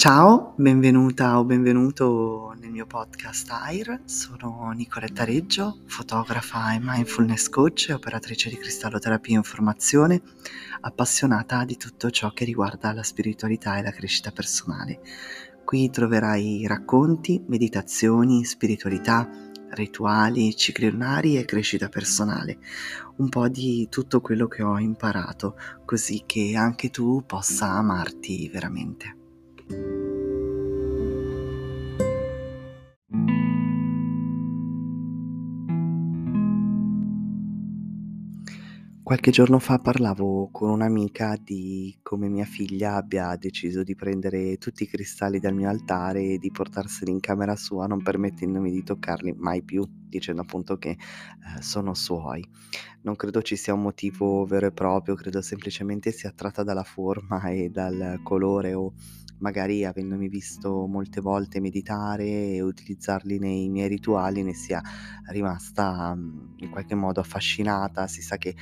Ciao, benvenuta o benvenuto nel mio podcast AIR. Sono Nicoletta Reggio, fotografa e mindfulness coach operatrice di cristalloterapia e informazione, appassionata di tutto ciò che riguarda la spiritualità e la crescita personale. Qui troverai racconti, meditazioni, spiritualità, rituali, cicli lunari e crescita personale, un po' di tutto quello che ho imparato, così che anche tu possa amarti veramente. Qualche giorno fa parlavo con un'amica di come mia figlia abbia deciso di prendere tutti i cristalli dal mio altare e di portarseli in camera sua, non permettendomi di toccarli mai più, dicendo appunto che eh, sono suoi. Non credo ci sia un motivo vero e proprio, credo semplicemente sia attratta dalla forma e dal colore o magari avendomi visto molte volte meditare e utilizzarli nei miei rituali ne sia rimasta mhmm, in qualche modo affascinata. Si sa che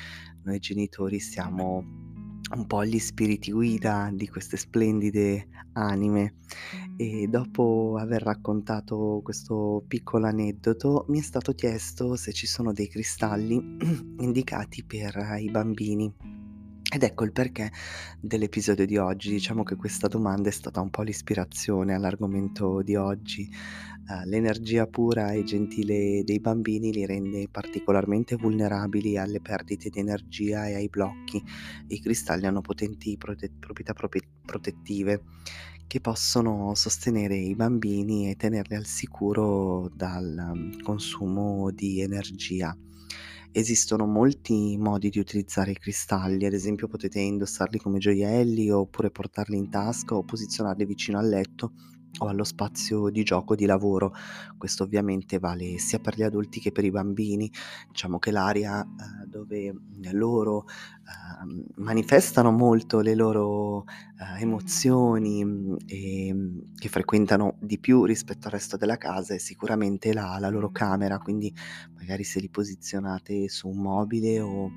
noi genitori siamo un po' gli spiriti guida di queste splendide anime e dopo aver raccontato questo piccolo aneddoto mi è stato chiesto se ci sono dei cristalli indicati per i bambini. Ed ecco il perché dell'episodio di oggi. Diciamo che questa domanda è stata un po' l'ispirazione all'argomento di oggi. Uh, l'energia pura e gentile dei bambini li rende particolarmente vulnerabili alle perdite di energia e ai blocchi. I cristalli hanno potenti prote- proprietà protettive che possono sostenere i bambini e tenerli al sicuro dal um, consumo di energia. Esistono molti modi di utilizzare i cristalli, ad esempio potete indossarli come gioielli oppure portarli in tasca o posizionarli vicino al letto o allo spazio di gioco di lavoro. Questo ovviamente vale sia per gli adulti che per i bambini. Diciamo che l'area eh, dove loro eh, manifestano molto le loro eh, emozioni mm, e mm, che frequentano di più rispetto al resto della casa è sicuramente la, la loro camera, quindi magari se li posizionate su un mobile o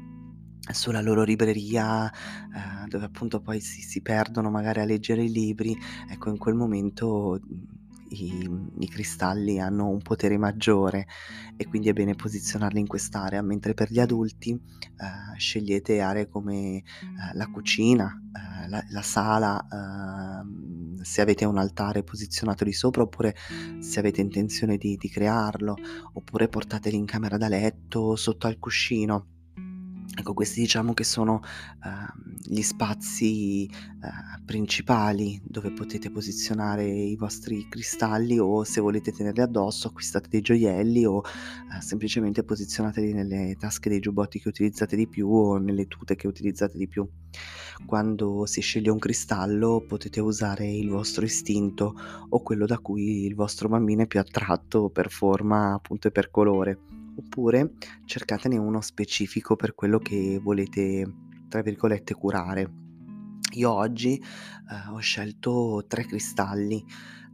sulla loro libreria, ehm, dove appunto poi si si perdono magari a leggere i libri, ecco in quel momento, mhmm, i i cristalli hanno un potere maggiore e quindi è bene posizionarli in quest'area, mentre per gli adulti, ehm, scegliete aree come, ehm, la cucina, ehm, la la sala, ehm, se avete un altare posizionateli sopra, oppure se avete intenzione di di crearlo, oppure portateli in camera da letto, sotto al cuscino. Ecco, questi diciamo che sono, uhm, gli spazi, uhm, principali dove potete posizionare i vostri cristalli o se volete tenerli addosso acquistate dei gioielli o, uhm, semplicemente posizionateli nelle tasche dei giubbotti che utilizzate di più o nelle tute che utilizzate di più. Quando si sceglie un cristallo potete usare il vostro istinto o quello da cui il vostro bambino è più attratto per forma appunto e per colore oppure cercatene uno specifico per quello che volete, tra virgolette, curare. Io oggi eh, ho scelto tre cristalli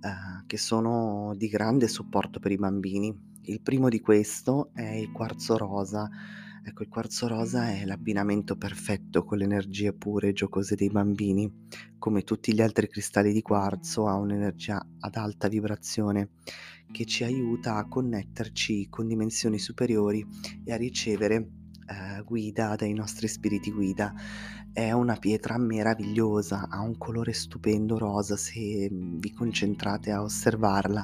eh, che sono di grande supporto per i bambini. Il primo di questo è il quarzo rosa. Ecco, il quarzo rosa è l'abbinamento perfetto con le energie pure e giocose dei bambini. Come tutti gli altri cristalli di quarzo, ha un'energia ad alta vibrazione che ci aiuta a connetterci con dimensioni superiori e a ricevere eh, guida dai nostri spiriti guida. È una pietra meravigliosa, ha un colore stupendo rosa se mm, vi concentrate a osservarla.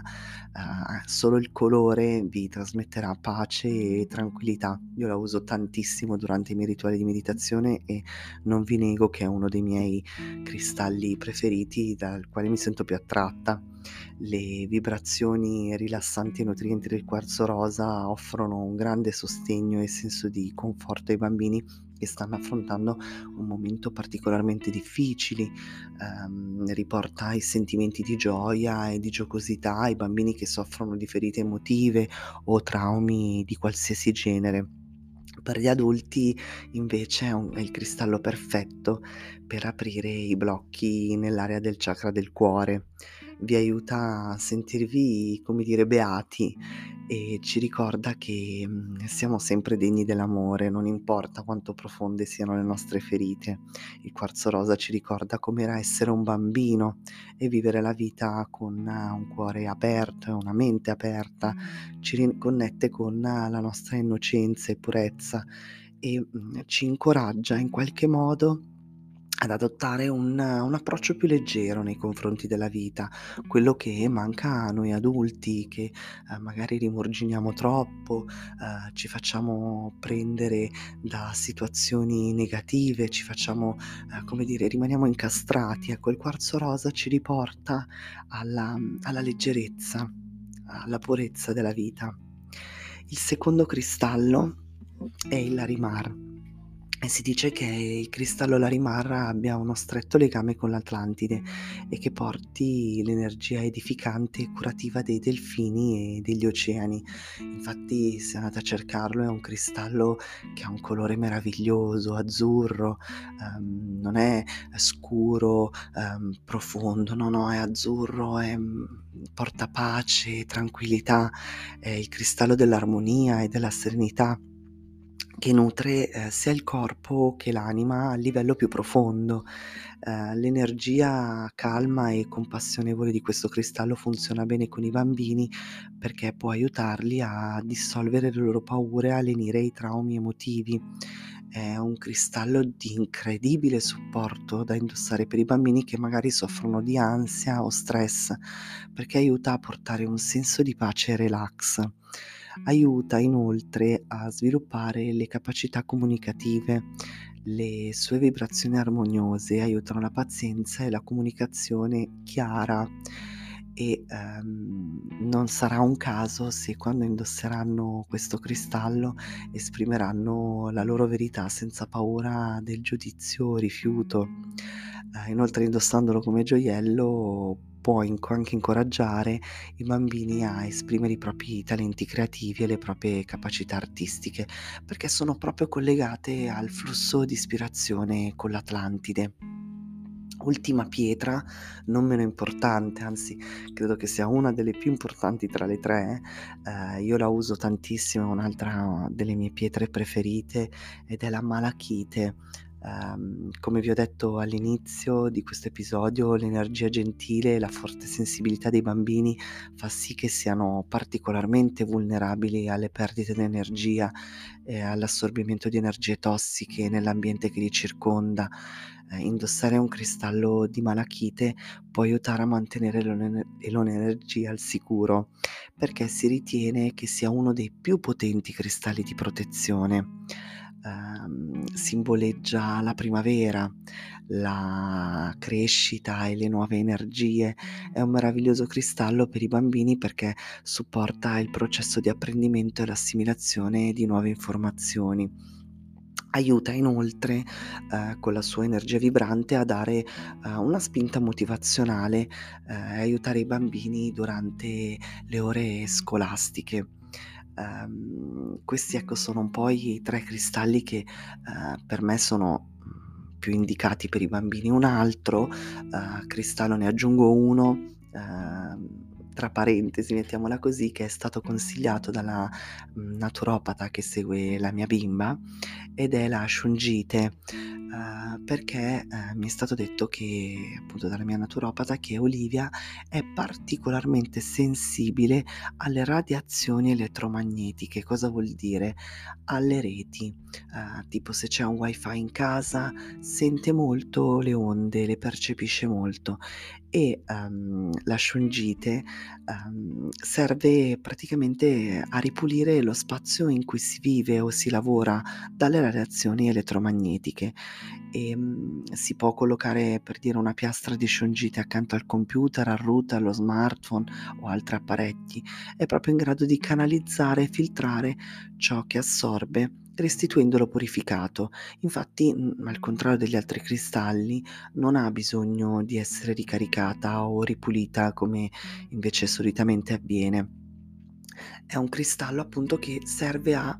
Uh, solo il colore vi trasmetterà pace e tranquillità. Io la uso tantissimo durante i miei rituali di meditazione e non vi nego che è uno dei miei cristalli preferiti dal quale mi sento più attratta. Le vibrazioni rilassanti e nutrienti del quarzo rosa offrono un grande sostegno e senso di conforto ai bambini che stanno affrontando un momento particolarmente difficile, ehm, riporta i sentimenti di gioia e di giocosità ai bambini che soffrono di ferite emotive o traumi di qualsiasi genere. Per gli adulti invece è, un, è il cristallo perfetto per aprire i blocchi nell'area del chakra del cuore vi aiuta a sentirvi, come dire, beati e ci ricorda che, mhmm, siamo sempre degni dell'amore, non importa quanto profonde siano le nostre ferite. Il quarzo rosa ci ricorda com'era essere un bambino e vivere la vita con un cuore aperto e una mente aperta, ci riconnette con la nostra innocenza e purezza e, mhmm, ci incoraggia in qualche modo ad adottare un un approccio più leggero nei confronti della vita, quello che manca a noi adulti che, ehm, magari rimorginiamo troppo, ehm, ci facciamo prendere da situazioni negative, ci facciamo, ehm, come dire, rimaniamo incastrati. Ecco, il quarzo rosa ci riporta alla alla leggerezza, alla purezza della vita. Il secondo cristallo è il Larimar. E si dice che il cristallo Larimar abbia uno stretto legame con l'Atlantide e che porti l'energia edificante e curativa dei delfini e degli oceani. Infatti, se andate a cercarlo, è un cristallo che ha un colore meraviglioso, azzurro, ehm, non è scuro, ehm, profondo, no, no, è azzurro, è, mm, porta pace, tranquillità, è il cristallo dell'armonia e della serenità che nutre, ehm, sia il corpo che l'anima a livello più profondo. Ehm, l'energia calma e compassionevole di questo cristallo funziona bene con i bambini perché può aiutarli a dissolvere le loro paure, a lenire i traumi emotivi. È un cristallo di incredibile supporto da indossare per i bambini che magari soffrono di ansia o stress, perché aiuta a portare un senso di pace e relax. Aiuta inoltre a sviluppare le capacità comunicative. Le sue vibrazioni armoniose aiutano la pazienza e la comunicazione chiara e, ehm, non sarà un caso se quando indosseranno questo cristallo esprimeranno la loro verità senza paura del giudizio o rifiuto. Ehm, inoltre indossandolo come gioiello può inc anche incoraggiare i bambini a esprimere i propri talenti creativi e le proprie capacità artistiche, perché sono proprio collegate al flusso di ispirazione con l'Atlantide. Ultima pietra, non meno importante, anzi credo che sia una delle più importanti tra le 3, ehm, io la uso tantissimo, è un'altra delle mie pietre preferite ed è la malachite. Ehm, come vi ho detto all'inizio di questo episodio, l'energia gentile e la forte sensibilità dei bambini fa sì che siano particolarmente vulnerabili alle perdite di energia e all'assorbimento di energie tossiche nell'ambiente che li circonda. Eh, indossare un cristallo di malachite può aiutare a mantenere le loro energie al sicuro perché si ritiene che sia uno dei più potenti cristalli di protezione ehm, simboleggia la primavera, la crescita e le nuove energie. È un meraviglioso cristallo per i bambini perché supporta il processo di apprendimento e l'assimilazione di nuove informazioni. Aiuta inoltre, ehm, con la sua energia vibrante a dare, ehm, una spinta motivazionale, ehm, e aiutare i bambini durante le ore scolastiche. Ehm, questi ecco sono un po' i 3 cristalli che, ehm, per me sono, mhmm, più indicati per i bambini. Un altro, ehm, cristallo ne aggiungo uno, ehm, tra parentesi mettiamola così, che è stato consigliato dalla, mhmm, naturopata che segue la mia bimba ed è la shungite uhm, perché, ehm, mi è stato detto che appunto dalla mia naturopata, che Olivia è particolarmente sensibile alle radiazioni elettromagnetiche. Cosa vuol dire? Alle reti. Uhm, tipo se c'è un wifi in casa sente molto le onde, le percepisce molto e, uhm, la shungite, uhm, serve praticamente a ripulire lo spazio in cui si vive o si lavora dalle radiazioni elettromagnetiche. Ehm, si può collocare, per dire, una piastra di shungite accanto al computer, al router, allo smartphone o altri apparecchi. È proprio in grado di canalizzare e filtrare ciò che assorbe, restituendolo purificato. Infatti, mhmm, al contrario degli altri cristalli, non ha bisogno di essere ricaricata o ripulita come invece solitamente avviene. È un cristallo appunto che serve a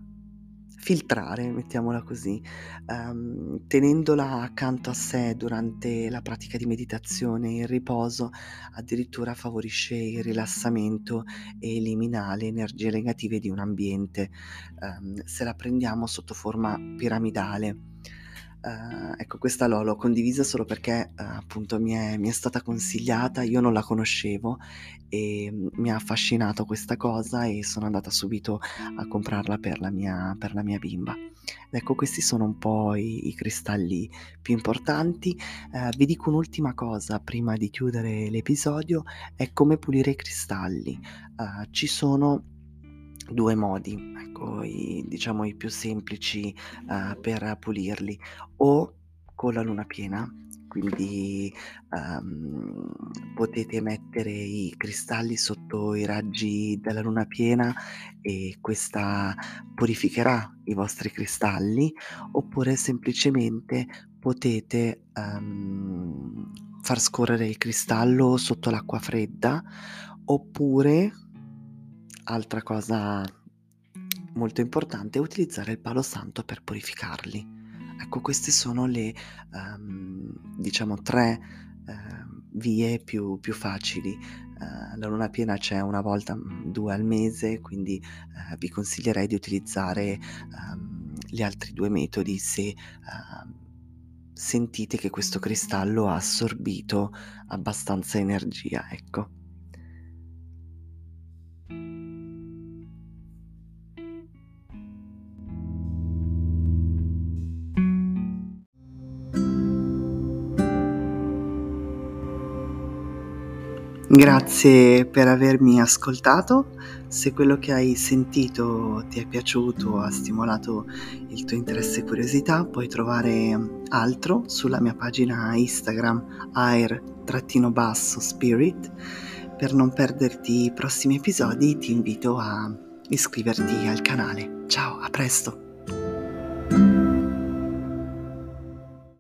filtrare, mettiamola così, ehm, tenendola accanto a sé durante la pratica di meditazione, il riposo, addirittura favorisce il rilassamento e elimina le energie negative di un ambiente, ehm, se la prendiamo sotto forma piramidale. Uh, ecco, questa l'ho, l'ho condivisa solo perché uh, appunto mi è, mi è, stata consigliata, io non la conoscevo e mm, mi ha affascinato questa cosa e sono andata subito a comprarla per la mia, per la mia bimba. Ecco, questi sono un po' i, i cristalli più importanti. Uh, vi dico un'ultima cosa prima di chiudere l'episodio, è come pulire i cristalli. ci sono due modi, ecco, i, diciamo i più semplici uh, per pulirli, o con la luna piena, quindi um, potete mettere i cristalli sotto i raggi della luna piena e questa purificherà i vostri cristalli, oppure semplicemente potete um, far scorrere il cristallo sotto l'acqua fredda, oppure Altra cosa molto importante è utilizzare il palo santo per purificarli. Ecco, queste sono le, um, diciamo, tre uh, vie più, più facili. Uh, la luna piena c'è una volta, mm, due al mese, quindi uh, vi consiglierei di utilizzare um, gli altri due metodi se sentite che questo cristallo ha assorbito abbastanza energia, ecco. Grazie per avermi ascoltato. Se quello che hai sentito ti è piaciuto, ha stimolato il tuo interesse e curiosità, puoi trovare altro sulla mia pagina Instagram air-spirit. Per non perderti i prossimi episodi ti invito a iscriverti al canale. Ciao, a presto!